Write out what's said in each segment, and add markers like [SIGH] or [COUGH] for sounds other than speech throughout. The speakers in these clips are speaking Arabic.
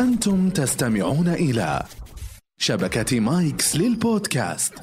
أنتم تستمعون إلى شبكة مايكس للبودكاست.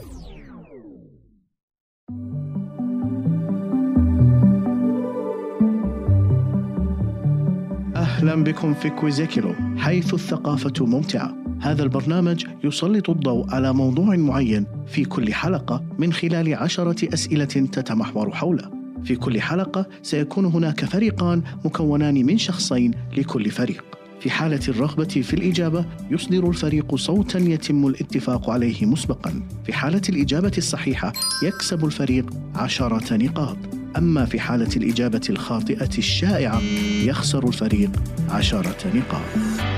أهلا بكم في كويزيكيلو حيث الثقافة ممتعة. هذا البرنامج يسلط الضوء على موضوع معين في كل حلقة من خلال عشرة أسئلة تتمحور حوله. في كل حلقة سيكون هناك فريقان مكونان من شخصين لكل فريق. في حالة الرغبة في الإجابة يصدر الفريق صوتا يتم الاتفاق عليه مسبقا. في حالة الإجابة الصحيحة يكسب الفريق عشرة نقاط. أما في حالة الإجابة الخاطئة الشائعة يخسر الفريق عشرة نقاط.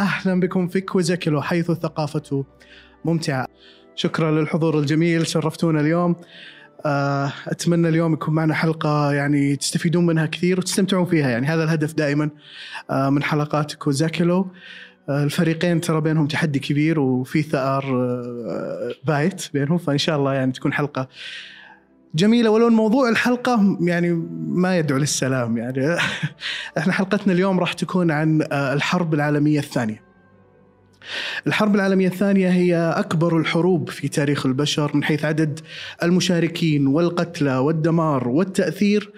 أهلا بكم في كويزيكلو حيث الثقافة ممتعة. شكرا للحضور الجميل شرفتونا اليوم. آه، أتمنى اليوم يكون معنا حلقة يعني تستفيدون منها كثير وتستمتعون فيها يعني هذا الهدف دائما آه، من حلقات كوزاكيلو آه، الفريقين ترى بينهم تحدي كبير وفي ثأر بايت بينهم فإن شاء الله يعني تكون حلقة جميلة ولو موضوع الحلقة يعني ما يدعو للسلام يعني [LAUGHS] إحنا حلقتنا اليوم راح تكون عن الحرب العالمية الثانية. الحرب العالمية الثانية هي أكبر الحروب في تاريخ البشر من حيث عدد المشاركين والقتلى والدمار والتأثير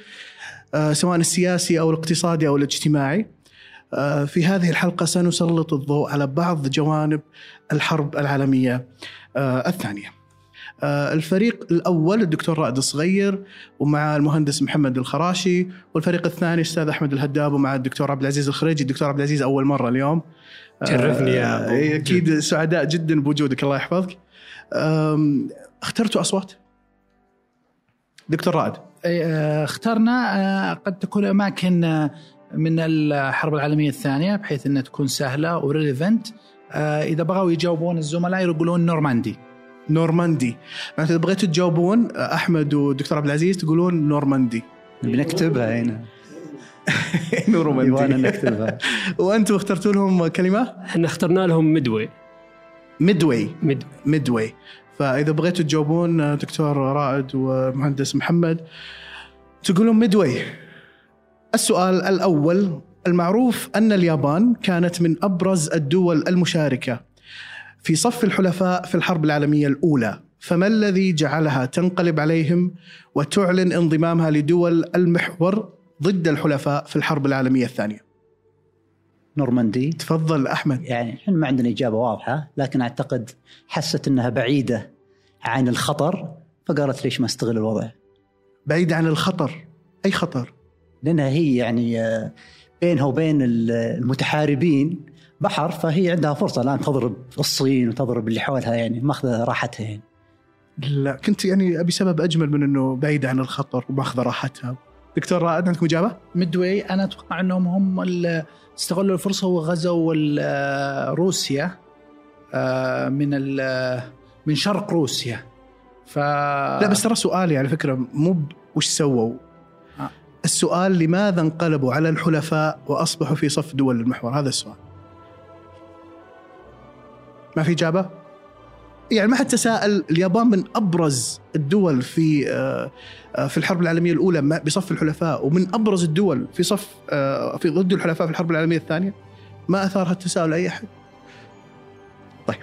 سواء السياسي أو الاقتصادي أو الاجتماعي. في هذه الحلقة سنسلط الضوء على بعض جوانب الحرب العالمية الثانية. الفريق الأول الدكتور رائد الصغير ومع المهندس محمد الخراشي والفريق الثاني الاستاذ أحمد الهداب ومع الدكتور عبد العزيز الخريجي. الدكتور عبد العزيز أول مرة اليوم. شرفني يا أبو. أكيد سعداء جدا بوجودك الله يحفظك. اخترتوا أصوات؟ دكتور رائد. اخترنا قد تكون أماكن من الحرب العالمية الثانية بحيث إنها تكون سهلة و relevant إذا بغوا يجاوبون الزملاء يقولون نورماندي. نورماندي. معناته إذا بغيتوا تجاوبون أحمد والدكتور عبد العزيز تقولون نورماندي. بنكتبها هنا [LAUGHS] نورماندي. يبغانا نكتبها. [LAUGHS] وأنتم اخترتوا لهم كلمة؟ إحنا اخترنا لهم مدوي ميدوي مد ميدوي فإذا بغيتوا تجاوبون دكتور رائد ومهندس محمد تقولون ميدوي السؤال الأول المعروف أن اليابان كانت من أبرز الدول المشاركة. في صف الحلفاء في الحرب العالمية الأولى. فما الذي جعلها تنقلب عليهم وتعلن انضمامها لدول المحور ضد الحلفاء في الحرب العالمية الثانية؟ نورماندي. تفضل أحمد. يعني إحنا ما عندنا إجابة واضحة لكن أعتقد حست إنها بعيدة عن الخطر فقالت ليش ما استغل الوضع؟ بعيد عن الخطر. أي خطر؟ لأنها هي يعني آه، بينها وبين المتحاربين بحر فهي عندها فرصة الآن تضرب الصين وتضرب اللي حولها يعني ماخذة راحتها يعني. لا كنت يعني أبي سبب أجمل من إنه بعيدة عن الخطر وماخذة راحتها. دكتور رائد عندكم إجابة؟ مدوي أنا أتوقع إنهم هم استغلوا الفرصة وغزوا روسيا آه، من من شرق روسيا. ف لا بس ترى سؤالي على فكرة مو وش سووا؟ آه. السؤال لماذا انقلبوا على الحلفاء وأصبحوا في صف دول المحور؟ هذا السؤال. ما في إجابة؟ يعني ما حد تساءل اليابان من أبرز الدول في آه، في الحرب العالمية الأولى بصف الحلفاء ومن أبرز الدول في صف آه، في ضد الحلفاء في الحرب العالمية الثانية. ما اثار هالتساؤل أي أحد؟ طيب.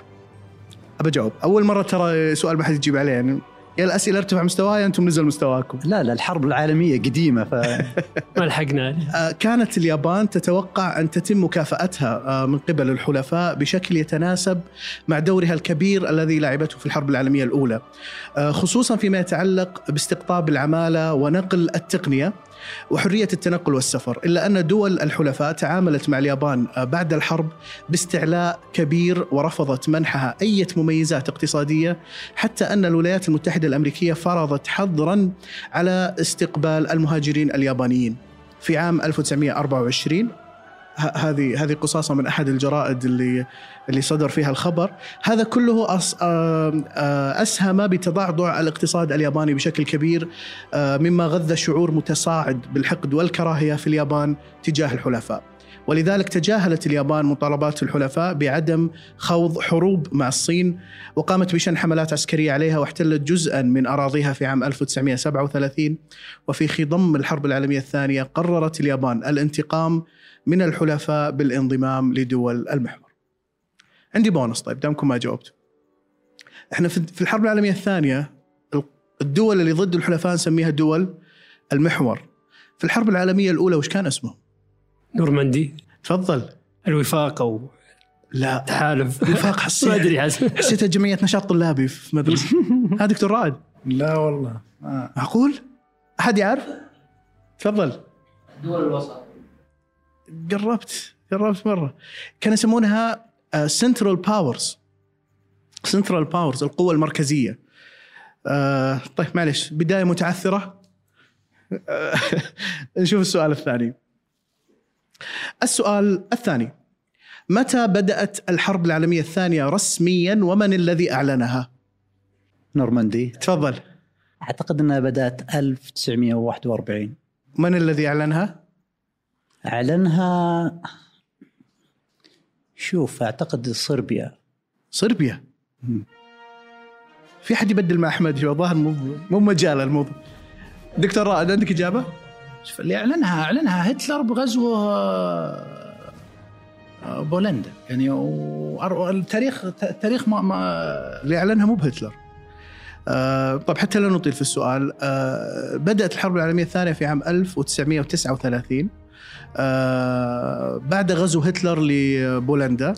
أبى أجاوب. أول مرة ترى سؤال ما حد يجيب عليه يعني. يا الأسئلة ارتفع مستواي أنتم نزل مستواكم. لا لا الحرب العالمية قديمة ف [LAUGHS] ما لحقنا. آه، كانت اليابان تتوقع أن تتم مكافأتها آه، من قبل الحلفاء بشكل يتناسب مع دورها الكبير الذي لعبته في الحرب العالمية الأولى. آه، خصوصا فيما يتعلق باستقطاب العمالة ونقل التقنية. وحرية التنقل والسفر إلا أن دول الحلفاء تعاملت مع اليابان بعد الحرب باستعلاء كبير ورفضت منحها أي مميزات اقتصادية حتى أن الولايات المتحدة الأمريكية فرضت حظرا على استقبال المهاجرين اليابانيين. في عام 1924 ه- هذه هذه قصاصة من أحد الجرائد اللي اللي صدر فيها الخبر. هذا كله آه، أسهم بتضعضع الاقتصاد الياباني بشكل كبير مما غذى شعور متصاعد بالحقد والكراهية في اليابان تجاه الحلفاء. ولذلك تجاهلت اليابان مطالبات الحلفاء بعدم خوض حروب مع الصين وقامت بشن حملات عسكرية عليها واحتلت جزءا من أراضيها في عام 1937 وفي خضم الحرب العالمية الثانية قررت اليابان الانتقام من الحلفاء بالانضمام لدول المحور. عندي بونص. طيب دامكم ما جاوبتوا إحنا في في الحرب العالمية الثانية الدول اللي ضد الحلفاء نسميها دول المحور. في الحرب العالمية الأولى وش كان اسمه؟ نورماندي. تفضل. الوفاق أو لا. تحالف. وفاق [LAUGHS] حسيت. ما أدري حسيتها جمعية نشاط طلابي في مدرسة [LAUGHS] ها دكتور رائد. لا والله. آه. معقول؟ أحد يعرف؟ تفضل. دول الوسط. قربت قربت مرة. كانوا يسمونها Central Powers Central Powers القوة المركزية. آه طيب معلش بداية متعثرة. آه، [LAUGHS] نشوف السؤال الثاني. السؤال الثاني. متى بدأت الحرب العالمية الثانية رسميا؟ ومن الذي أعلنها؟ نورماندي. تفضل. أعتقد إنها بدأت 1941 من الذي أعلنها؟ أعلنها. شوف أعتقد صربيا. صربيا؟ في حد يبدل مع أحمد شو؟ ظاهر مو مو مجال الموضوع. دكتور رائد عندك إجابة؟ شوف اللي اعلنها أعلنها هتلر بغزو آه، بولندا. يعني والتاريخ التاريخ ما, ما اللي أعلنها مو بهتلر. آه طب حتى لا نطيل في السؤال آه بدأت الحرب العالمية الثانية في عام 1939 آه بعد غزو هتلر لبولندا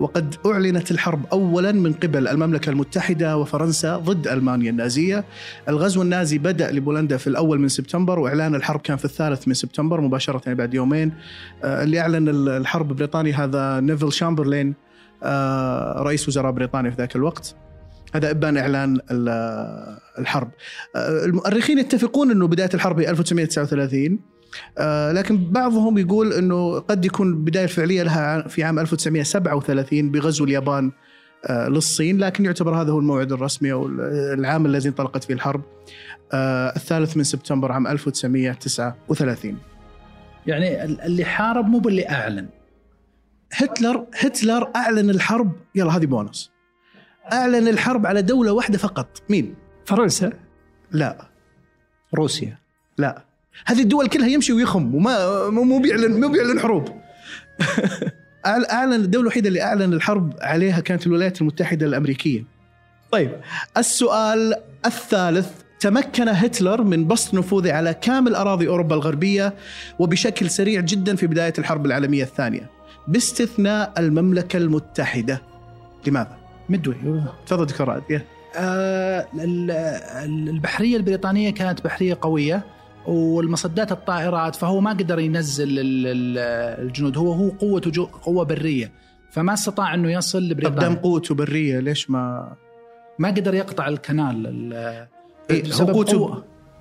وقد أعلنت الحرب اولا من قبل المملكة المتحدة وفرنسا ضد ألمانيا النازية. الغزو النازي بدأ لبولندا في الأول من سبتمبر وإعلان الحرب كان في الثالث من سبتمبر مباشرة يعني بعد يومين. آه، اللي أعلن الحرب بريطانيا هذا نيفل شامبرلين آه، رئيس وزراء بريطانيا في ذاك الوقت. هذا إبان إعلان ال- الحرب. آه، المؤرخين يتفقون إنه بداية الحرب هي 1939 آه، لكن بعضهم يقول إنه قد يكون البدايه الفعليه لها في عام 1937 بغزو اليابان آه، للصين لكن يعتبر هذا هو الموعد الرسمي أو العام الذي انطلقت فيه الحرب آه، الثالث من سبتمبر عام 1939 يعني ال- اللي حارب مو باللي أعلن. هتلر هتلر أعلن الحرب يلا هذه بونص. أعلن الحرب على دولة واحدة فقط. مين؟ فرنسا؟ لا. روسيا. لا. هذه الدول كلها يمشي ويخم وما مو مو بيعلن مو بيعلن حروب. [LAUGHS] اعلن الدولة الوحيدة اللي أعلن الحرب عليها كانت الولايات المتحدة الأمريكية. طيب السؤال الثالث تمكن هتلر من بسط نفوذه على كامل أراضي أوروبا الغربية وبشكل سريع جدا في بداية الحرب العالمية الثانية باستثناء المملكة المتحدة. لماذا؟ مدوي تفضل دكتور رائد. آه، ال- ال- البحرية البريطانية كانت بحرية قوية. والمصدات الطائرات فهو ما قدر ينزل ال- ال- الجنود هو هو قوته قوة برية فما استطاع إنه يصل طب دام لبريطانيا قوته برية ليش ما ما قدر يقطع الكنال ال- إيه، هو قوته قوة-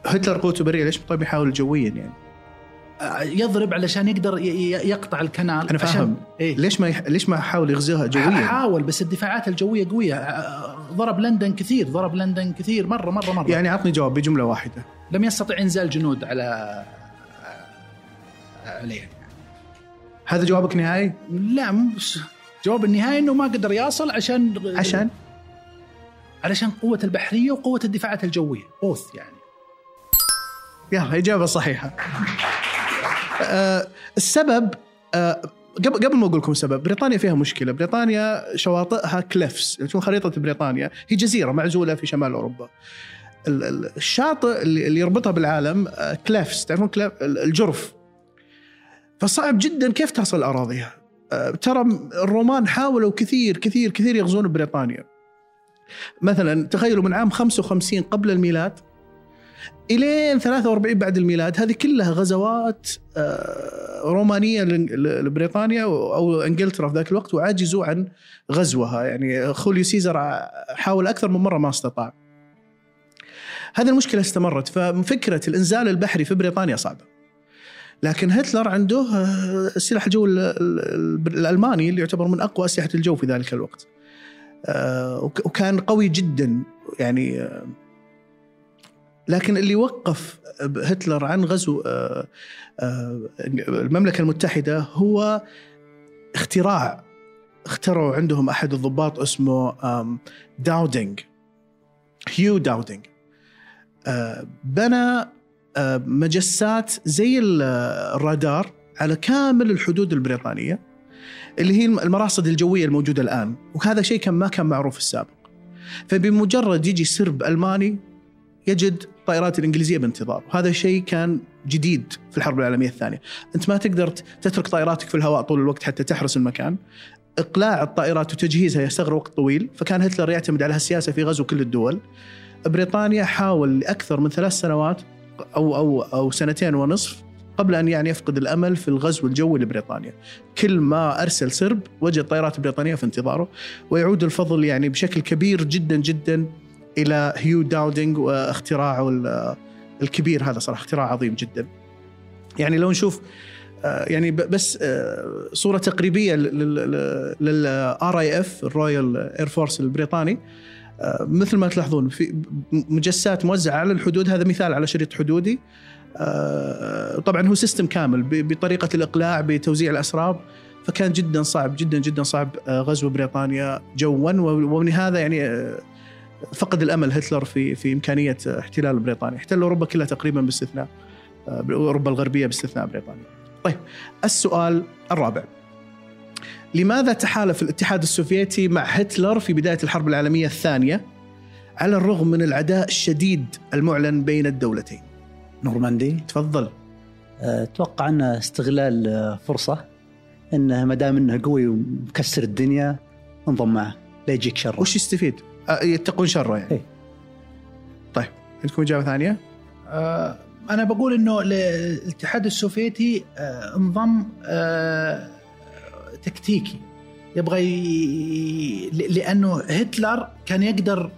هتلر قوته برية ليش طيب يحاول جويا يعني؟ يضرب علشان يقدر يقطع الكنال أنا فاهم. إيه؟ ليش ما يح... ليش ما حاول يغزوها جويا؟ حاول بس الدفاعات الجوية قوية. ضرب لندن كثير ضرب لندن كثير مرة مرة مرة. يعني عطني جواب بجملة واحدة. لم يستطع إنزال جنود على عليه. هذا جوابك نهائي؟ لا بس جواب النهائي إنه ما قدر يصل عشان عشان؟ علشان قوة البحرية وقوة الدفاعات الجوية. both يعني. يلا إجابة صحيحة. آه السبب آه قبل قبل ما أقول لكم السبب بريطانيا فيها مشكلة، بريطانيا شواطئها cliffs، تشوفون خريطة بريطانيا هي جزيرة معزولة في شمال أوروبا. ال- ال- الشاطئ اللي يربطها بالعالم آه cliffs، تعرفون cliff الجرف. فصعب جدا كيف تصل اراضيها. آه ترى الرومان حاولوا كثير كثير كثير يغزون بريطانيا. مثلا تخيلوا من عام 55 قبل الميلاد إلين 43 بعد الميلاد هذه كلها غزوات آه، رومانية لبريطانيا أو إنجلترا في ذاك الوقت وعجزوا عن غزوها يعني خوليو سيزر حاول أكثر من مرة ما استطاع. هذه المشكلة استمرت ففكرة الإنزال البحري في بريطانيا صعبة. لكن هتلر عنده آه، السلاح الجوي ال- ال- الألماني اللي يعتبر من أقوى أسلحة الجو في ذلك الوقت. آه، وك- وكان قوي جدا يعني لكن اللي وقف هتلر عن غزو آه، آه، المملكة المتحدة هو اختراع. اخترعوا عندهم أحد الضباط اسمه داودينج هيو داودينج آه، بنى مجسات زي ال- الرادار على كامل الحدود البريطانية اللي هي المراصد الجوية الموجودة الآن. وهذا شيء كان ما كان معروف في السابق. فبمجرد يجي سرب ألماني يجد الطائرات الإنجليزية بانتظار. وهذا شيء كان جديد في الحرب العالمية الثانية. أنت ما تقدر تترك طائراتك في الهواء طول الوقت حتى تحرس المكان. إقلاع الطائرات وتجهيزها يستغرق وقت طويل فكان هتلر يعتمد على هالسياسة في غزو كل الدول. بريطانيا حاول لأكثر من ثلاث سنوات أو أو أو سنتين ونصف قبل أن يعني يفقد الأمل في الغزو الجوي لبريطانيا. كل ما أرسل سرب وجد طائرات بريطانية في انتظاره ويعود الفضل يعني بشكل كبير جدا جدا إلى هيو داودينج واختراعه ال- الكبير هذا صراحة اختراع عظيم جدا. يعني لو نشوف آه، يعني بس آه، صورة تقريبية لل RAF ال Royal Air Force البريطاني آه، مثل ما تلاحظون في مجسات موزعة على الحدود هذا مثال على شريط حدودي طبعا هو سيستم كامل بطريقة الإقلاع بتوزيع الأسراب فكان جدا صعب جدا جدا صعب غزو بريطانيا جوا ومن هذا يعني فقد الأمل هتلر في في إمكانية احتلال بريطانيا، احتل أوروبا كلها تقريبا باستثناء آه، أوروبا الغربية باستثناء بريطانيا. طيب السؤال الرابع لماذا تحالف الاتحاد السوفيتي مع هتلر في بداية الحرب العالمية الثانية على الرغم من العداء الشديد المعلن بين الدولتين؟ نورماندي تفضل آه، أتوقع انه استغلال آه، فرصة إنه ما دام إنه قوي ومكسر الدنيا انضم معه لا يجيك شر وش يستفيد؟ آه، يتقون شره يعني. إيه. طيب عندكم إجابة ثانية؟ آه، أنا بقول إنه الاتحاد السوفيتي آه، انضم آه، تكتيكي يبغى ي... ل- لأنه هتلر كان يقدر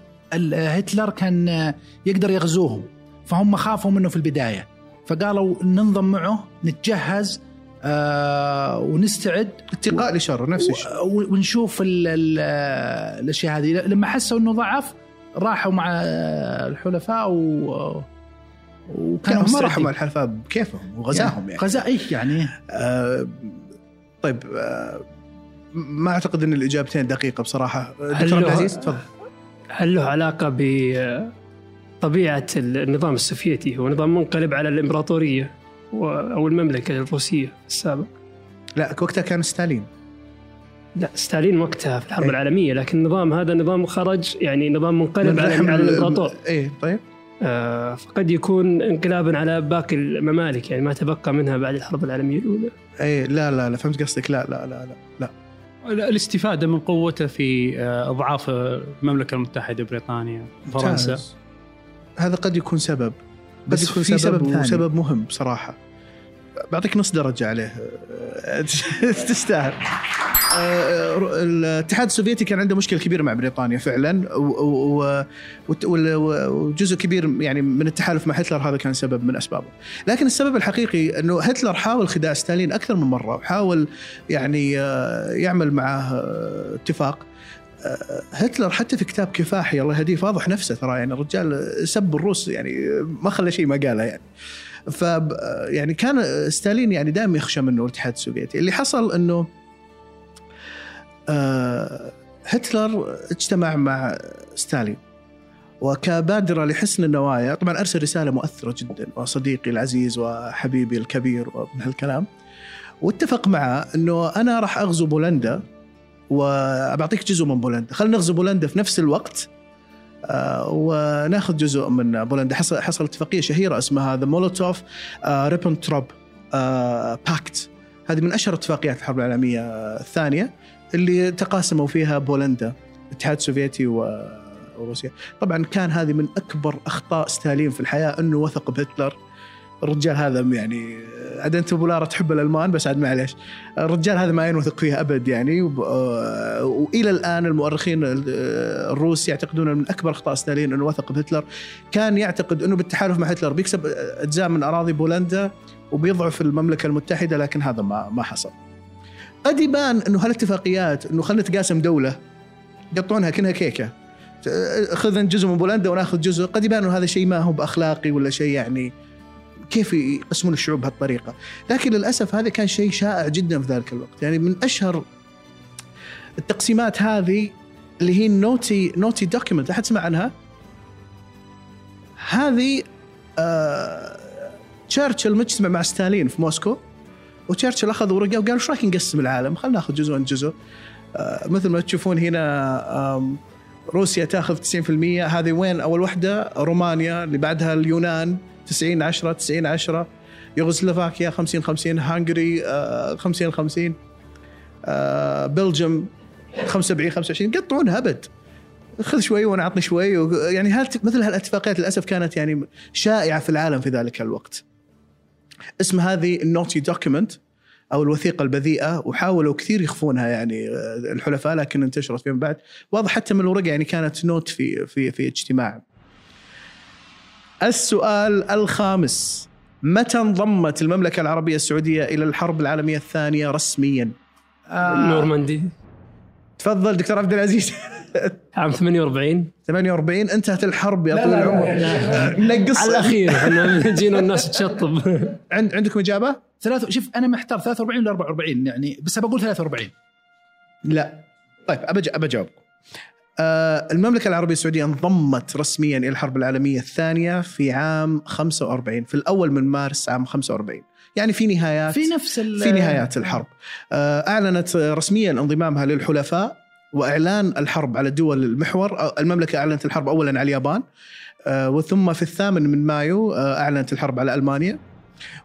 هتلر كان يقدر يغزوهم فهم خافوا منه في البداية فقالوا ننضم معه نتجهز آه ونستعد. اتقاء لشره نفس الشيء. و- ونشوف ال ال الأشياء هذه. لما حسوا إنه ضعف راحوا مع الحلفاء و وكانوا كانوا ما راحوا. مع الحلفاء بكيفهم وغزاهم يعني. غزا اي يعني. آه طيب آه ما أعتقد إن الإجابتين دقيقة بصراحة. هل دكتور عبد له- العزيز تفضل. هل له علاقة بطبيعة النظام السوفيتي؟ هو نظام منقلب على الإمبراطورية. و- أو المملكة الروسية السابق. لا وقتها كان ستالين. لا ستالين وقتها في الحرب إيه. العالمية لكن النظام هذا نظام خرج يعني نظام منقلب على, رحم على ال- الإمبراطور. إيه طيب. آه، فقد يكون انقلابا على باقي الممالك يعني ما تبقى منها بعد الحرب العالمية الأولى. إيه لا لا لا فهمت قصدك. لا لا لا لا الاستفادة من قوته في آه، إضعاف المملكة المتحدة بريطانيا فرنسا. هذا قد يكون سبب. بس يكون في سبب, سبب ثاني. وسبب مهم بصراحة. بعطيك نص درجة عليه. [LAUGHS] تستاهل. آه، الاتحاد السوفيتي كان عنده مشكلة كبيرة مع بريطانيا فعلا وجزء كبير يعني من التحالف مع هتلر هذا كان سبب من أسبابه. لكن السبب الحقيقي إنه هتلر حاول خداع ستالين أكثر من مرة وحاول يعني آه، يعمل معه آه، اتفاق. آه، هتلر حتى في كتاب كفاحي الله يهديه فاضح نفسه ترى يعني الرجال سب الروس يعني ما خلى شيء ما قاله يعني. ف يعني كان ستالين يعني دائما يخشى منه الاتحاد السوفيتي. اللي حصل إنه آه، هتلر اجتمع مع ستالين. وكبادرة لحسن النوايا طبعا أرسل رسالة مؤثرة جدا وصديقي العزيز وحبيبي الكبير ومن هالكلام واتفق معه إنه أنا راح أغزو بولندا وبعطيك جزء من بولندا. خلينا نغزو بولندا في نفس الوقت آه، وناخذ جزء من بولندا. حصل حصل اتفاقية شهيرة اسمها the Molotov Ribbentrop Pact هذه من أشهر اتفاقيات الحرب العالمية الثانية اللي تقاسموا فيها بولندا الاتحاد السوفيتي و- وروسيا. طبعا كان هذه من أكبر أخطاء ستالين في الحياة أنه وثق بهتلر. الرجال هذا يعني عاد أنت بولارة تحب الألمان بس عاد معليش. الرجال هذا ما ينوثق فيه أبد يعني آه، وإلى الآن المؤرخين ال- آه، الروس يعتقدون من أكبر أخطاء ستالين انه وثق بهتلر. كان يعتقد أنه بالتحالف مع هتلر بيكسب أجزاء من أراضي بولندا وبيضعف المملكة المتحدة لكن هذا ما ما حصل. قد يبان أنه هالاتفاقيات أنه خلينا نتقاسم دولة يقطعونها كأنها كيكة. خذ جزء من بولندا وناخذ جزء. قد يبان أنه هذا شيء ما هو بأخلاقي ولا شيء يعني كيف يقسمون الشعوب بهالطريقة. لكن للأسف هذا كان شيء شائع جدا في ذلك الوقت. يعني من أشهر التقسيمات هذه اللي هي ال naughty naughty document احد سمع عنها؟ هذه آه تشرشل مجتمع مع ستالين في موسكو؟ وتشرشل أخذ ورقة وقال إيش رايك نقسم العالم؟ خلينا ناخذ جزء وانت جزء. آه مثل ما تشوفون هنا روسيا تاخذ 90% هذه وين؟ أول وحدة رومانيا اللي بعدها اليونان. 90 10 90 10 يوغوسلافاكيا 50 50 هنغري آه، 50 50 آه، بلجيوم 75 25 يقطعونها ابد خذ شوي وأنا اعطني شوي يعني مثل هالاتفاقيات للأسف كانت يعني شائعة في العالم في ذلك الوقت. اسم هذه ال naughty document أو الوثيقة البذيئة وحاولوا كثير يخفونها يعني آه، الحلفاء لكن انتشرت فيما بعد. واضح حتى من الورقه يعني كانت note في في في اجتماع. السؤال الخامس. متى انضمت المملكة العربية السعودية إلى الحرب العالمية الثانية رسميا؟ آه. نورماندي تفضل دكتور عبد العزيز. عام 48 48 انتهت الحرب يا طويل العمر. نقص. على الأخير إحنا جينا الناس تشطب. عند عندكم إجابة؟ ثلاث شوف أنا محتار 43 ولا 44 يعني بس بقول 43 لا. طيب ابى ابى اجاوبكم. آه المملكة العربية السعودية انضمت رسميا إلى الحرب العالمية الثانية في عام 45 في الأول من مارس عام 45 يعني في نهايات في نفس في نهايات الحرب. آه، أعلنت رسميا انضمامها للحلفاء وإعلان الحرب على دول المحور. آه، المملكة أعلنت الحرب أولا على اليابان وثم في الثامن من مايو أعلنت الحرب على ألمانيا.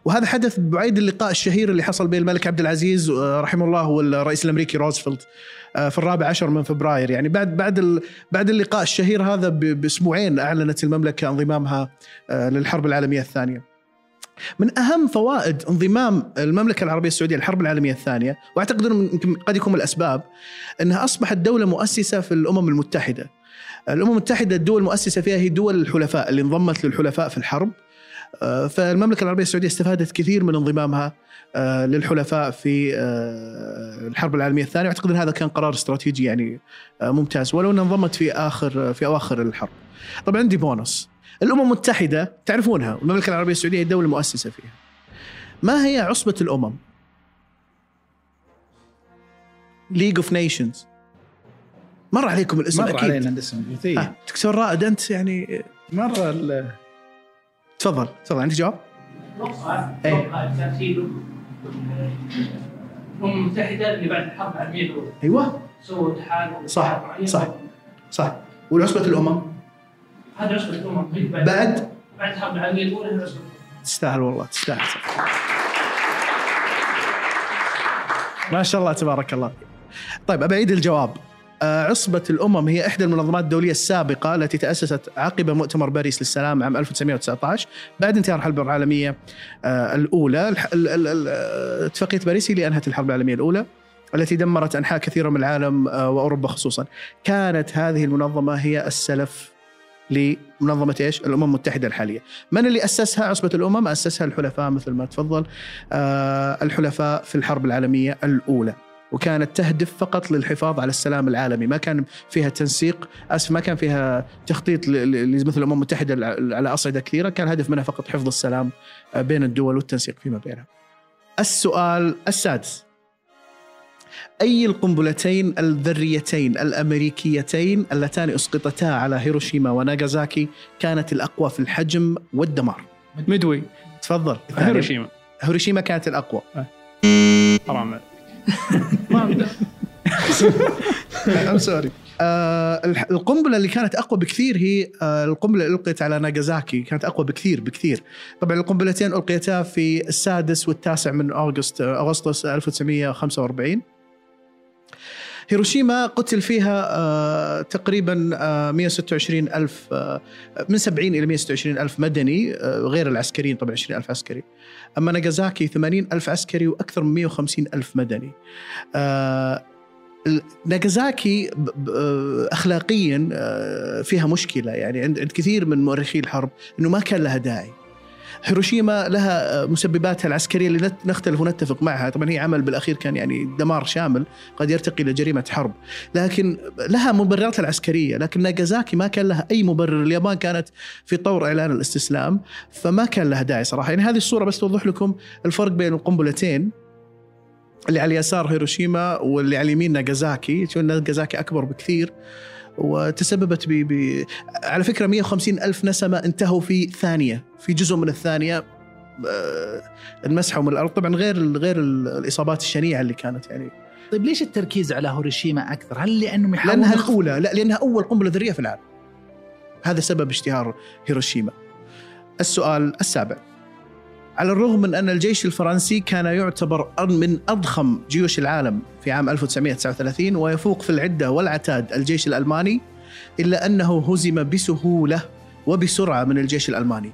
وهذا حدث بعيد اللقاء الشهير اللي حصل بين الملك عبد العزيز آه، رحمه الله والرئيس الأمريكي روزفلت آه، في الرابع عشر من فبراير يعني بعد بعد بعد اللقاء الشهير هذا بأسبوعين أعلنت المملكة انضمامها آه، للحرب العالمية الثانية. من أهم فوائد انضمام المملكة العربية السعودية للحرب العالمية الثانية وأعتقد إنه قد يكون من الأسباب إنها أصبحت دولة مؤسسة في الأمم المتحدة. الأمم المتحدة الدول المؤسسة فيها هي دول الحلفاء اللي انضمت للحلفاء في الحرب. آه، فالمملكة العربية السعودية استفادت كثير من انضمامها آه، للحلفاء في آه، الحرب العالمية الثانية واعتقد إن هذا كان قرار استراتيجي يعني ممتاز ولو إنها انضمت في آخر في أواخر الحرب. طبعا عندي بونص الأمم المتحدة تعرفونها المملكة العربية السعودية هي الدولة المؤسسة فيها. ما هي عصبة الأمم؟ League of Nations مر عليكم الاسم مر أكيد علينا الاسم كثير آه، دكتور رائد أنت يعني مرة تفضل تفضل عندك جواب؟ أتوقع إيه. أتوقع ترتيب الامم المتحده اللي بعد الحرب العالميه الأولى. أيوه. سووا تحالف صح،. صح. صح. والعصبة الأمم؟ هذا عصبة الأمم. بعد بعد؟ الحرب العالميه الأولى هي عصبة تستاهل والله تستاهل. ما شاء الله تبارك الله. طيب ابى اعيد الجواب. عصبة الأمم هي إحدى المنظمات الدولية السابقة التي تأسست عقب مؤتمر باريس للسلام عام 1919 بعد انتهاء الحرب العالمية آه، الأولى آه، اتفاقية باريس هي اللي أنهت الحرب العالمية الأولى التي دمرت أنحاء كثيرة من العالم آه، وأوروبا خصوصا كانت هذه المنظمة هي السلف لمنظمة إيش؟ الأمم المتحدة الحالية. من اللي أسسها عصبة الأمم؟ أسسها الحلفاء مثل ما تفضل آه الحلفاء في الحرب العالمية الأولى. وكانت تهدف فقط للحفاظ على السلام العالمي. ما كان فيها تنسيق أسف ما كان فيها تخطيط ل- ل- لمثل الأمم المتحدة ل- على أصعدة كثيرة. كان الهدف منها فقط حفظ السلام آه، بين الدول والتنسيق فيما بينها. السؤال السادس. أي القنبلتين الذريتين الأمريكيتين اللتان أسقطتا على هيروشيما وناغازاكي كانت الأقوى في الحجم والدمار؟ مدوي تفضل. هيروشيما. هيروشيما كانت الأقوى. حرام عليك. ام sorry القنبلة اللي كانت أقوى بكثير هي آه، القنبلة اللي ألقيت على ناغازاكي. كانت أقوى بكثير بكثير. طبعا القنبلتين القيتا في السادس والتاسع من أغسطس أغسطس 1945 هيروشيما قتل فيها آه، تقريبا آه، 126 ألف آه، من 70 إلى 126 ألف مدني آه، غير العسكريين طبعا 20 ألف عسكري أما ناغازاكي 80 ألف عسكري وأكثر من 150 ألف مدني آه، آه، اخلاقيا آه، فيها مشكلة يعني عند عند كثير من مؤرخي الحرب إنه ما كان لها داعي. هيروشيما لها مسبباتها العسكرية اللي نختلف ونتفق معها، طبعا هي عمل بالأخير كان يعني دمار شامل قد يرتقي إلى جريمة حرب، لكن لها مبرراتها العسكرية، لكن ناجازاكي ما كان لها أي مبرر، اليابان كانت في طور إعلان الاستسلام، فما كان لها داعي صراحة، يعني هذه الصورة بس توضح لكم الفرق بين القنبلتين اللي على اليسار هيروشيما واللي على اليمين ناجازاكي، شو ناجازاكي أكبر بكثير. وتسببت ب... ب... على فكرة 150 ألف نسمة انتهوا في ثانية في جزء من الثانية آه، انمسحوا من الأرض. طبعا غير غير ال- الإصابات الشنيعة اللي كانت يعني. طيب ليش التركيز على هيروشيما أكثر؟ هل لأنهم يحاولون لأنها الأولى لا لأنها أول قنبلة ذرية في العالم. هذا سبب اشتهار هيروشيما. السؤال السابع. على الرغم من أن الجيش الفرنسي كان يعتبر من أضخم جيوش العالم في عام 1939 ويفوق في العدة والعتاد الجيش الألماني إلا أنه هزم بسهولة وبسرعة من الجيش الألماني.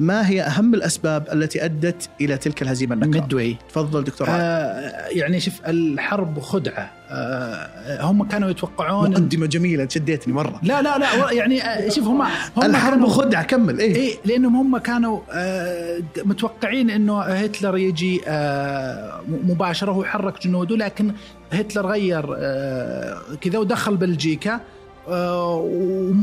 ما هي أهم الأسباب التي أدت إلى تلك الهزيمة النكراء؟ ميدوي تفضل دكتور. آه يعني شوف الحرب خدعة. آه هم كانوا يتوقعون مقدمة جميلة شديتني مرة. لا لا لا يعني آه، شوف هم هم الحرب خدعة كمل إيه. إيه لأنهم هم كانوا آه، متوقعين إنه هتلر يجي آه، مباشرة ويحرك جنوده لكن هتلر غير آه، كذا ودخل بلجيكا آه،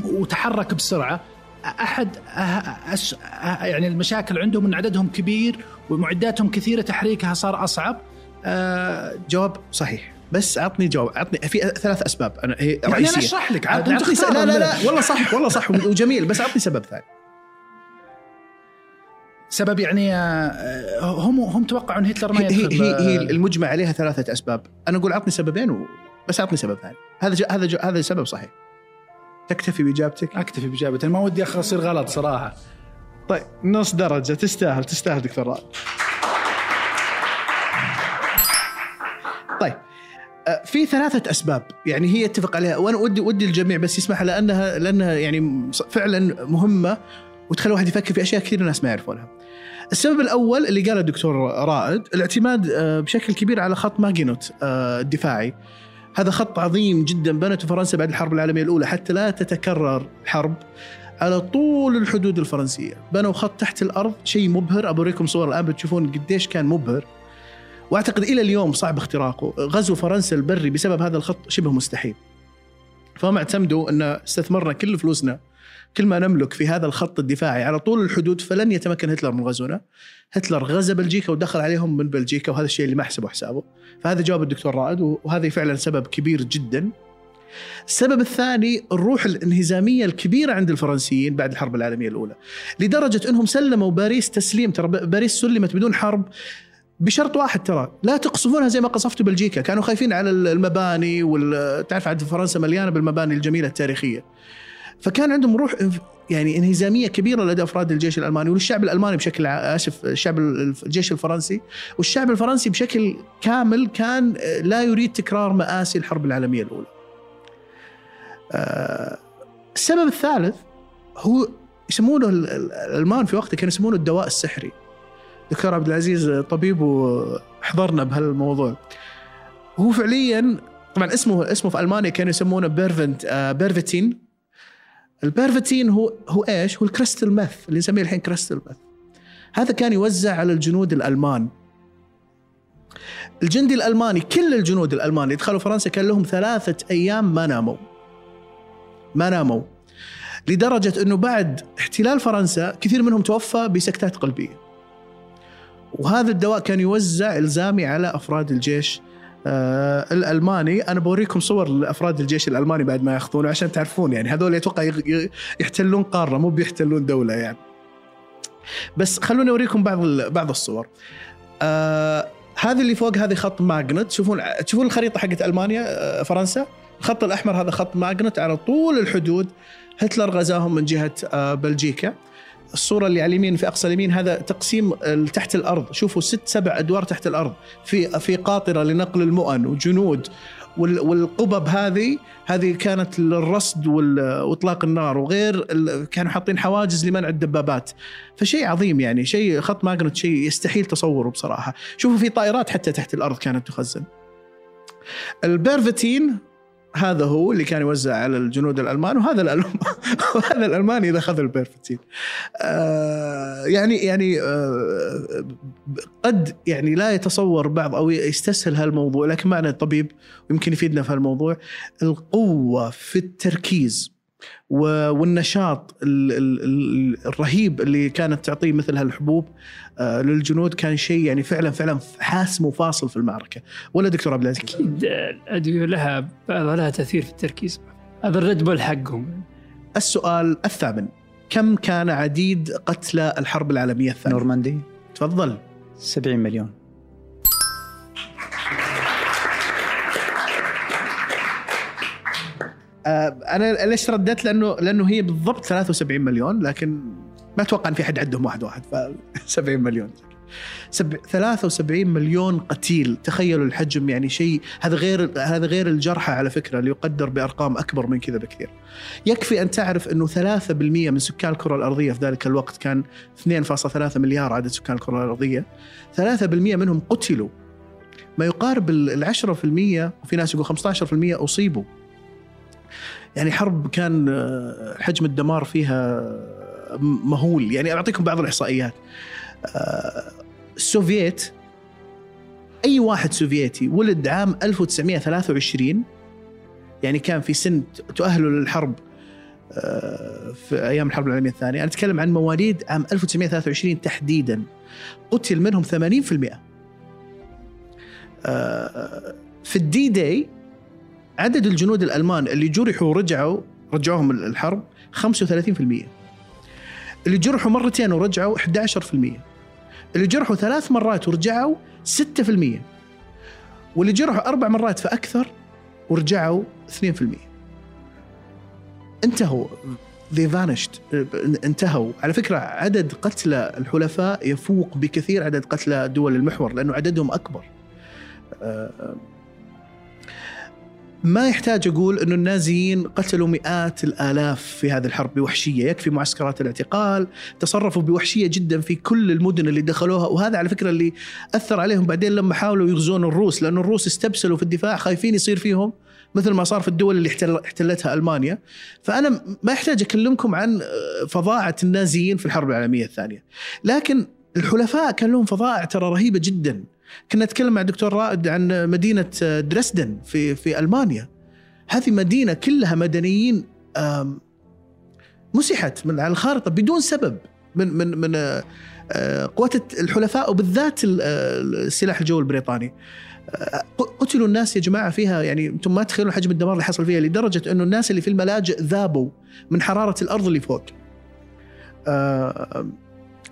وتحرك بسرعة. أحد أه- أه- يعني المشاكل عندهم إن عددهم كبير ومعداتهم كثيرة تحريكها صار أصعب. آه، جواب صحيح. بس عطني جواب. عطني في ثلاث أسباب. أنا هي يعني أنا أشرح لك. عاد عطني أنت عطني س... اختار لا لا. لا؟ والله صح والله صح وجميل. بس عطني سبب ثاني. سبب يعني آه، هم هم توقعوا إن هتلر ما هي هي, يدخل هي, هي آه، المجمع عليها ثلاثة أسباب. أنا أقول عطني سببين و... بس عطني سبب ثاني. هذا. هذا. هذا سبب صحيح. تكتفي بإجابتك؟ أكتفي بإجابتي. ما ودي أصير غلط صراحة. طيب نص درجة. تستاهل تستاهل دكتور رائد. طيب آه، في ثلاثة أسباب. يعني هي اتفق عليها. وأنا ودي ودي الجميع بس يسمعها لأنها لأنها يعني فعلا مهمة وتخلي الواحد يفكر في أشياء كثير الناس ما يعرفونها. السبب الأول اللي قاله الدكتور رائد الاعتماد آه، بشكل كبير على خط ماجينوت آه، الدفاعي. هذا خط عظيم جدا. بنته فرنسا بعد الحرب العالمية الأولى حتى لا تتكرر حرب على طول الحدود الفرنسية. بنوا خط تحت الأرض شيء مبهر. أبوريكم صور الآن بتشوفون قديش كان مبهر. وأعتقد إلى اليوم صعب اختراقه، غزو فرنسا البري بسبب هذا الخط شبه مستحيل. فهم اعتمدوا أن استثمرنا كل فلوسنا كل ما نملك في هذا الخط الدفاعي على طول الحدود فلن يتمكن هتلر من غزونا. هتلر غزا بلجيكا ودخل عليهم من بلجيكا وهذا الشيء اللي ما حسبه حسابه. فهذا جواب الدكتور رائد وهذا فعلا سبب كبير جدا. السبب الثاني الروح الانهزامية الكبيرة عند الفرنسيين بعد الحرب العالمية الأولى لدرجة إنهم سلموا باريس تسليم ترى باريس سلمت بدون حرب بشرط واحد ترى لا تقصفونها زي ما قصفتوا بلجيكا كانوا خايفين على المباني وال تعرف عاد فرنسا مليانة بالمباني الجميلة التاريخية فكان عندهم روح يعني انهزامية كبيرة لدى أفراد الجيش الألماني وللشعب الألماني بشكل آسف الشعب الجيش الفرنسي والشعب الفرنسي بشكل كامل كان لا يريد تكرار مآسي الحرب العالمية الأولى. آه، السبب الثالث هو يسمونه ال- ال- الألمان في وقته كانوا يسمونه الدواء السحري. دكتور عبد العزيز طبيب وحضرنا بهالموضوع. هو فعليا طبعا اسمه اسمه في ألمانيا كانوا يسمونه بيرفنت آه بيرفتين البيرفتين هو هو إيش؟ هو ال crystal meth اللي نسميه الحين crystal meth. هذا كان يوزع على الجنود الألمان. الجندي الألماني كل الجنود الالمان اللي دخلوا فرنسا كان لهم ثلاثة أيام ما ناموا. ما ناموا. لدرجة إنه بعد احتلال فرنسا كثير منهم توفى بسكتات قلبية. وهذا الدواء كان يوزع إلزامي على أفراد الجيش آه الألماني. أنا بوريكم صور لافراد الجيش الألماني بعد ما يأخذونه عشان تعرفون يعني. هذول أتوقع يحتلون قارة مو بيحتلون دولة يعني. بس خلوني أوريكم بعض بعض الصور. آه هذه اللي فوق هذه خط ماجينو تشوفون تشوفون الخريطة حقت ألمانيا آه فرنسا. الخط الأحمر هذا خط ماجينو على طول الحدود. هتلر غزاهم من جهة آه بلجيكا. الصورة اللي على اليمين في أقصى اليمين هذا تقسيم ال- تحت الأرض. شوفوا ست سبع أدوار تحت الأرض. في في قاطرة لنقل المؤن وجنود وال- والقبب هذه هذه كانت للرصد وإطلاق النار. وغير كانوا حاطين حواجز لمنع الدبابات. فشيء عظيم يعني شيء خط ماجينو شيء يستحيل تصوره بصراحة. شوفوا في طائرات حتى تحت الأرض كانت تخزن. البيرفتين هذا هو اللي كان يوزع على الجنود الألمان وهذا الألم... [LAUGHS] وهذا الالماني إذا أخذ البيرفتين. آه يعني يعني آه قد يعني لا يتصور بعض أو يستسهل هالموضوع لكن معنا طبيب ويمكن يفيدنا في هالموضوع القوة في التركيز. والنشاط ال- ال- ال- الرهيب اللي كانت تعطيه مثل هالحبوب آه، للجنود كان شيء يعني فعلا فعلا حاسم وفاصل في المعركة. ولا دكتور عبد العزيز؟ أكيد الادويه لها بعضها لها تأثير في التركيز. هذا الريد بول حقهم. السؤال الثامن. كم كان عديد قتلى الحرب العالمية الثانية؟ نورماندي. تفضل. 70 مليون. أنا ليش رديت لأنه لأنه هي بالضبط 73 مليون لكن ما أتوقع إن في أحد عندهم واحد واحد ف [LAUGHS] 70 مليون سب... 73 مليون قتيل تخيلوا الحجم يعني شيء هذا غير هذا غير الجرحى على فكرة اللي يقدر بأرقام أكبر من كذا بكثير. يكفي أن تعرف إنه 3% من سكان الكرة الأرضية في ذلك الوقت كان 2.3 مليار عدد سكان الكرة الأرضية 3% منهم قتلوا ما يقارب ال 10% وفي ناس يقول 15% أصيبوا. يعني حرب كان آه، حجم الدمار فيها مهول. يعني أعطيكم بعض الإحصائيات. آه، السوفييت أي واحد سوفيتي ولد عام 1923 يعني كان في سن تؤهله للحرب آه، في أيام الحرب العالمية الثانية. أنا أتكلم عن مواليد عام 1923 تحديدا. قتل منهم 80% آه، في الدي داي عدد الجنود الألمان اللي جرحوا ورجعوا رجعوهم الحرب 35% اللي جرحوا مرتين ورجعوا 11% اللي جرحوا ثلاث مرات ورجعوا 6% واللي جرحوا أربع مرات فأكثر ورجعوا 2% انتهوا. They vanished. انتهوا. على فكرة عدد قتلى الحلفاء يفوق بكثير عدد قتلى دول المحور لأنه عددهم أكبر. ما يحتاج أقول إنه النازيين قتلوا مئات الآلاف في هذه الحرب بوحشية، يكفي معسكرات الاعتقال، تصرفوا بوحشية جدا في كل المدن اللي دخلوها. وهذا على فكرة اللي أثر عليهم بعدين لما حاولوا يغزون الروس لأنه الروس استبسلوا في الدفاع خايفين يصير فيهم مثل ما صار في الدول اللي احتل احتلتها ألمانيا، فأنا ما يحتاج أكلمكم عن فظاعة النازيين في الحرب العالمية الثانية، لكن الحلفاء كان لهم فظائع ترى رهيبة جدا. كنا نتكلم مع الدكتور رائد عن مدينة دريسدن في في ألمانيا. هذه مدينة كلها مدنيين مسحت من على الخارطة بدون سبب من من من آه، آه، قوات الحلفاء وبالذات ال- السلاح الجوي البريطاني. آه، قتلوا الناس يا جماعة فيها يعني أنتم ما تخيلون حجم الدمار اللي حصل فيها لدرجة أنه الناس اللي في الملاجئ ذابوا من حرارة الأرض اللي فوق.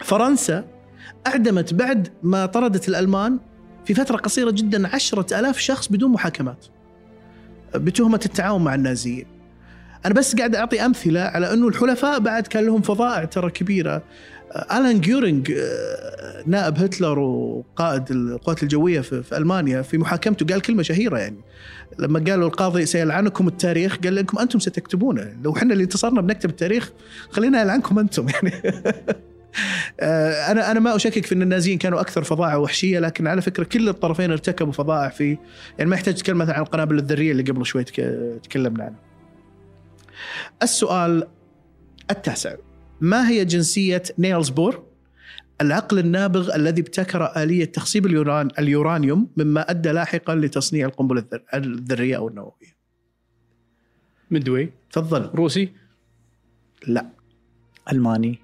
فرنسا أعدمت بعد ما طردت الألمان في فترة قصيرة جدا عشرة ألاف شخص بدون محاكمات بتهمة التعاون مع النازيين. أنا بس قاعد أعطي أمثلة على أنه الحلفاء بعد كان لهم فظائع ترى كبيرة. ألان جيورينج آه، نائب هتلر وقائد القوات الجوية في, ألمانيا في محاكمته قال كلمة شهيرة يعني. لما قالوا القاضي سيلعنكم التاريخ قال لكم أنتم ستكتبونه. لو إحنا اللي انتصرنا بنكتب التاريخ خلينا يلعنكم أنتم يعني. [LAUGHS] أنا أنا ما أشكك في إن النازيين كانوا أكثر فظاعة وحشية لكن على فكرة كل الطرفين ارتكبوا فظائع في يعني ما يحتاج تتكلم مثلا عن القنابل الذرية اللي قبل شوي تك- تكلمنا عنها. السؤال التاسع. ما هي جنسية نيلز بور؟ العقل النابغ الذي ابتكر آلية تخصيب اليوران اليورانيوم مما أدى لاحقا لتصنيع القنبلة الذر- الذرية أو النووية. مدوي تفضل. روسي. لا. ألماني.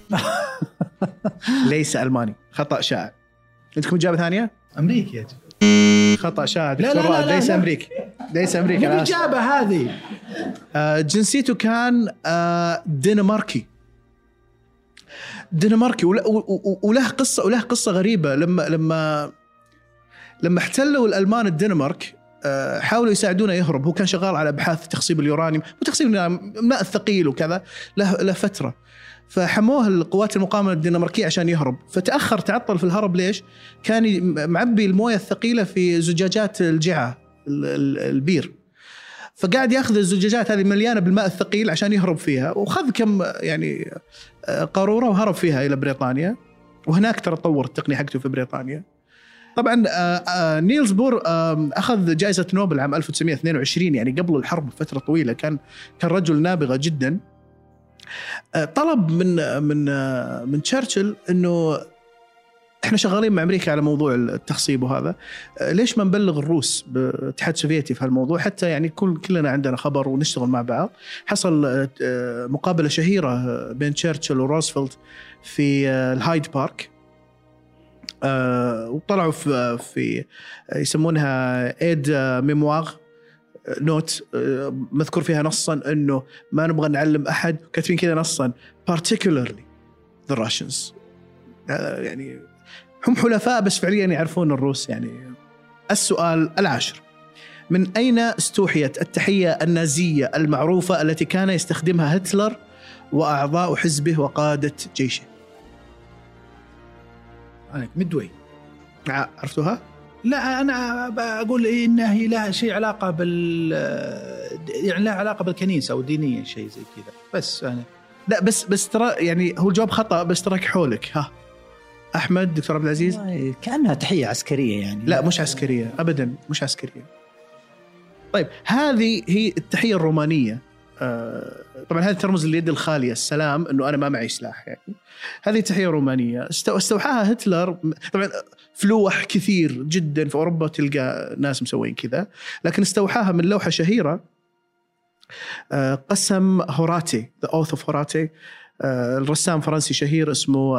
[LAUGHS] ليس ألماني. خطأ شائع. عندكم إجابة ثانية؟ أمريكي. يا. خطأ شائع لا، لا، لا، لا، ليس لا. أمريكي. ليس آسف. الاجابه هذه. آه، جنسيته كان آه، دنماركي. دنماركي. وله قصة وله قصة غريبة. لما لما لما احتلوا الألمان الدنمارك آه، حاولوا يساعدونه يهرب. هو كان شغال على أبحاث تخصيب اليورانيوم وتخصيب الماء الثقيل وكذا له له فترة. فحموه القوات المقاومة الدنماركية عشان يهرب. فتأخر تعطل في الهرب ليش؟ كان معبي الموية الثقيلة في زجاجات الجعة ال- ال- ال beer. فقاعد يأخذ الزجاجات هذه مليانة بالماء الثقيل عشان يهرب فيها. وخذ كم يعني آه، قارورة وهرب فيها إلى بريطانيا. وهناك ترى طور التقنية حقته في بريطانيا. طبعا آه، آه، نيلز بور أخذ جائزة نوبل عام 1922 يعني قبل الحرب بفتره طويلة. كان كان رجل نابغة جدا. طلب من من آه، من تشرشل إنه إحنا شغالين مع أمريكا على موضوع التخصيب وهذا. آه، ليش ما نبلغ الروس بالاتحاد السوفيتي في هالموضوع؟ حتى يعني كل كلنا عندنا خبر ونشتغل مع بعض. حصل آه، آه، مقابلة شهيرة آه، بين تشرشل وروزفلت في آه، الهايد بارك آه، وطلعوا في في يسمونها ايد ميموار نوت آه، مذكور فيها نصا إنه ما نبغى نعلم أحد كاتبين كذا نصا particularly the Russians آه، يعني هم حلفاء بس فعليا يعرفون الروس يعني السؤال العاشر من أين استوحيت التحية النازية المعروفة التي كان يستخدمها هتلر وأعضاء حزبه وقادة جيشه؟ مدوي ع- عرفتوها؟ لا أنا بقول انها هي لها شيء علاقة بال يعني لها علاقة بالكنيسة أو دينية شيء زي كذا. بس يعني لا بس بس ترى يعني هو الجواب خطأ بس تراك حولك ها أحمد دكتور عبد العزيز؟ كأنها تحية عسكرية يعني. لا مش عسكرية ابدا مش عسكرية. طيب هذه هي التحية الرومانية. آه، طبعا هذه ترمز لليد الخالية السلام إنه أنا ما معي سلاح يعني. هذه تحية رومانية. است- استوحاها هتلر. طبعا في لوح كثير جدا في أوروبا تلقى ناس مسوين كذا. لكن استوحاها من لوحة شهيرة آه، قسم هوراتي The Oath of the Horatii الرسام فرنسي شهير اسمه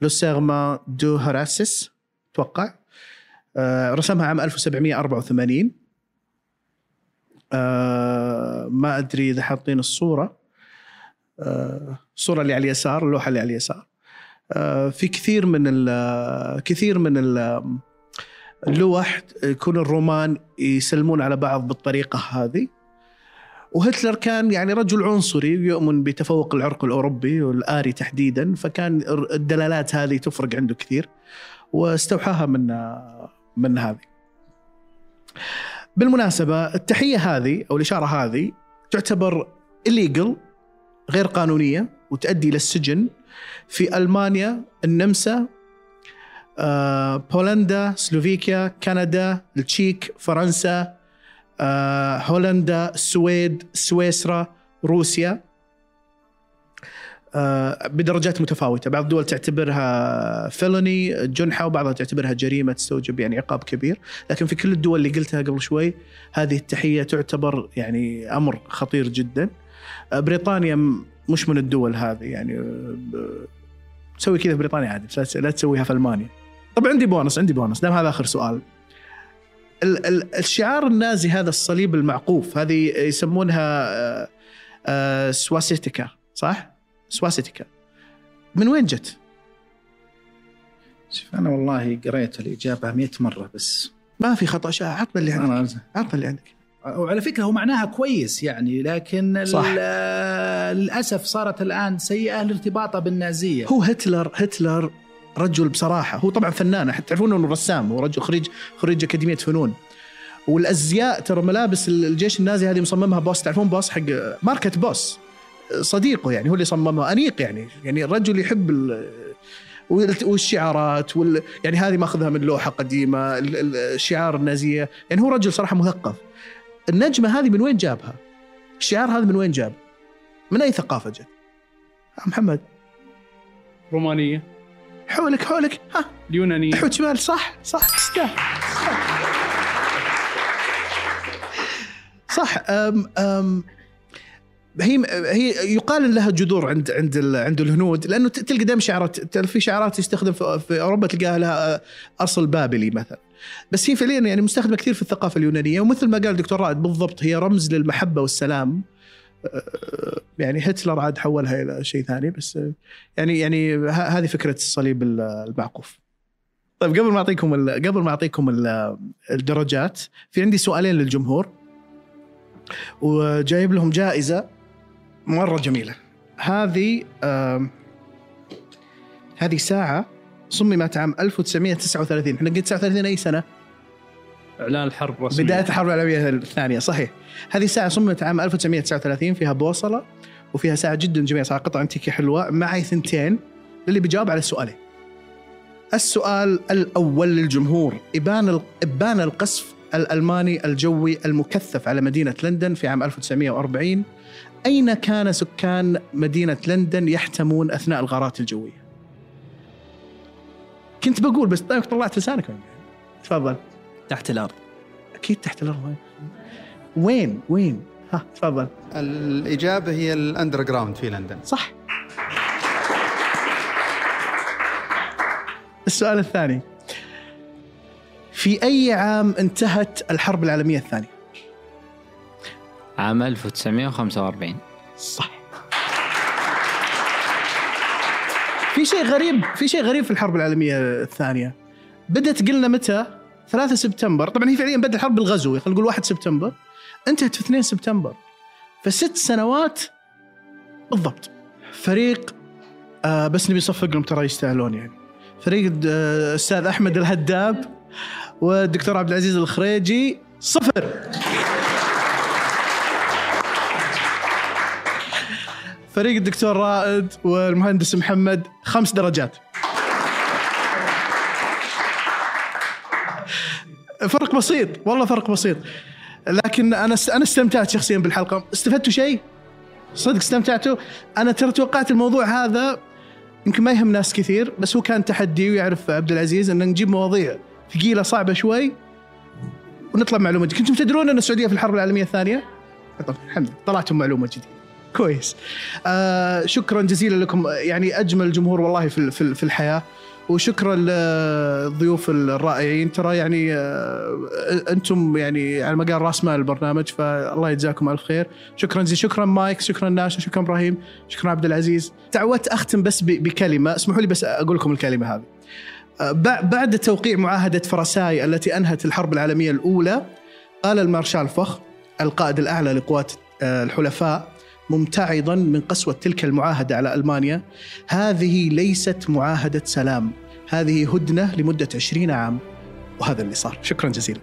Le Serment des Horaces أتوقع رسمها عام 1784 آه، ما أدري إذا حاطين الصورة. آه، الصورة اللي على اليسار اللوحة اللي على اليسار. في كثير من ال- كثير من ال- اللوح يكون الرومان يسلمون على بعض بالطريقة هذه وهتلر كان يعني رجل عنصري يؤمن بتفوق العرق الأوروبي والآري تحديدا فكان الدلالات هذه تفرق عنده كثير واستوحاها من من هذه. بالمناسبة التحية هذه أو الإشارة هذه تعتبر illegal غير قانونية وتؤدي إلى السجن في ألمانيا، النمسا، آه، بولندا، سلوفيكيا، كندا، التشيك، فرنسا، آه، هولندا، السويد، سويسرا، روسيا. آه، بدرجات متفاوتة. بعض الدول تعتبرها فيلوني جنحة وبعضها تعتبرها جريمة تستوجب يعني عقاب كبير. لكن في كل الدول اللي قلتها قبل شوي هذه التحية تعتبر يعني أمر خطير جدا. بريطانيا مش من الدول هذه يعني آه، تسوي كذا في بريطانيا عادي بس لا تس- لا تسويها في ألمانيا. طب عندي بونص عندي بونص دام هذا آخر سؤال. ال- ال- الشعار النازي هذا الصليب المعقوف هذه يسمونها آه، آه، سواسيتيكا صح؟ سواسيتيكا. من وين جت؟ شوف أنا والله قريت الإجابة 100 مرة بس. ما في خطأ شائع عطنا اللي عندك. أنا عطنا اللي عندك. وعلى فكرة هو معناها كويس يعني لكن صح. للأسف صارت الآن سيئة لارتباطها بالنازية. هو هتلر هتلر رجل بصراحة هو طبعا فنان حتى تعرفون إنه رسام هو رجل خريج خريج أكاديمية فنون. والأزياء ترى ملابس الجيش النازي هذه مصممها بوس تعرفون بوس حق ماركة بوس؟ صديقه يعني هو اللي صممها أنيق يعني يعني الرجل يحب ال- وال- والشعارات وال يعني هذه ماخذها من لوحة قديمة ال- ال- الشعار النازية. يعني هو رجل صراحة مثقف. النجمة هذه من وين جابها؟ الشعار هذا من وين جاب؟ من أي ثقافة جت؟ محمد. رومانية. حولك حولك. ها. اليونانية. حوت شمال. صح صح. تستاهل صح. أم أم. هي هي يقال لها جذور عند عند عند الهنود لأنه تلقى دائما شعارات في شعارات يستخدم في, في أوروبا تلقاها لها اصل بابلي مثلا. بس هي فعليا يعني مستخدمة كثير في الثقافة اليونانية ومثل ما قال الدكتور رائد بالضبط هي رمز للمحبة والسلام أه، يعني هتلر عاد حولها إلى شيء ثاني بس أه، يعني يعني هذه فكرة الصليب ال- المعقوف. طيب قبل ما أعطيكم قبل ما أعطيكم ال- الدرجات في عندي سؤالين للجمهور وجايب لهم جائزة مرة جميلة. هذه هذه ساعة صممت عام 1939 إحنا قلت 39 أي سنة؟ إعلان الحرب رسمي بداية الحرب العالمية الثانية صحيح. هذه ساعه صممت عام 1939 فيها بوصلة وفيها ساعة جدا جميلة صراحة قطعة انتيكي حلوة معي ثنتين. للي بيجاوب على السؤالين السؤال الأول للجمهور. إبان إبان القصف الألماني الجوي المكثف على مدينة لندن في عام 1940 أين كان سكان مدينة لندن يحتمون أثناء الغارات الجوية؟ كنت بقول بس طيب طلعت لسانك تفضل. تحت الأرض. أكيد تحت الأرض. وين؟ وين؟ وين؟ ها تفضل. الإجابة هي ال Underground في لندن. صح. السؤال الثاني. في أي عام انتهت الحرب العالمية الثانية؟ عام 1945 صح. في شيء غريب في شيء غريب في الحرب العالمية الثانية. بدأت قلنا متى؟ 3 سبتمبر. طبعا هي فعليا بدأت الحرب بالغزو خلينا نقول 1 سبتمبر. انتهت في 2 سبتمبر. فست سنوات بالضبط. فريق آه بس نبي نصفق لهم ترى يستاهلون يعني. فريق آه، الأستاذ أحمد الهداب والدكتور عبد العزيز الخريجي صفر. فريق الدكتور رائد والمهندس محمد خمس درجات. فرق بسيط والله فرق بسيط. لكن أنا أنا استمتعت شخصيا بالحلقة. استفدتوا شيء؟ صدق استمتعتوا؟ أنا ترى توقعت الموضوع هذا يمكن ما يهم ناس كثير بس هو كان تحدي ويعرف عبد العزيز ان نجيب مواضيع ثقيلة صعبة شوي ونطلع معلومة جديدة. كنتم تدرون إن السعودية في الحرب العالمية الثانية؟ طب الحمد لله طلعتم معلومة جديدة. كويس. آه شكرا جزيلا لكم. يعني أجمل جمهور والله في في الحياة. وشكرا للضيوف الرائعين. ترى يعني آه، أنتم يعني على مقال راس مال البرنامج فالله يجزاكم ألف خير. شكرا زي شكرا مايك. شكرا ناشا. شكرا إبراهيم. شكرا عبد العزيز. تعودت أختم بس بكلمة. اسمحوا لي بس أقول لكم الكلمة هذه. آه، بع- بعد توقيع معاهدة فرساي التي أنهت الحرب العالمية الأولى قال المارشال فخ القائد الأعلى لقوات آه، الحلفاء ممتعضا من قسوة تلك المعاهدة على ألمانيا. هذه ليست معاهدة سلام. هذه هدنة لمدة 20 عام. وهذا اللي صار شكرا جزيلا.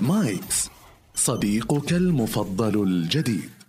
مايكس صديقك المفضل الجديد.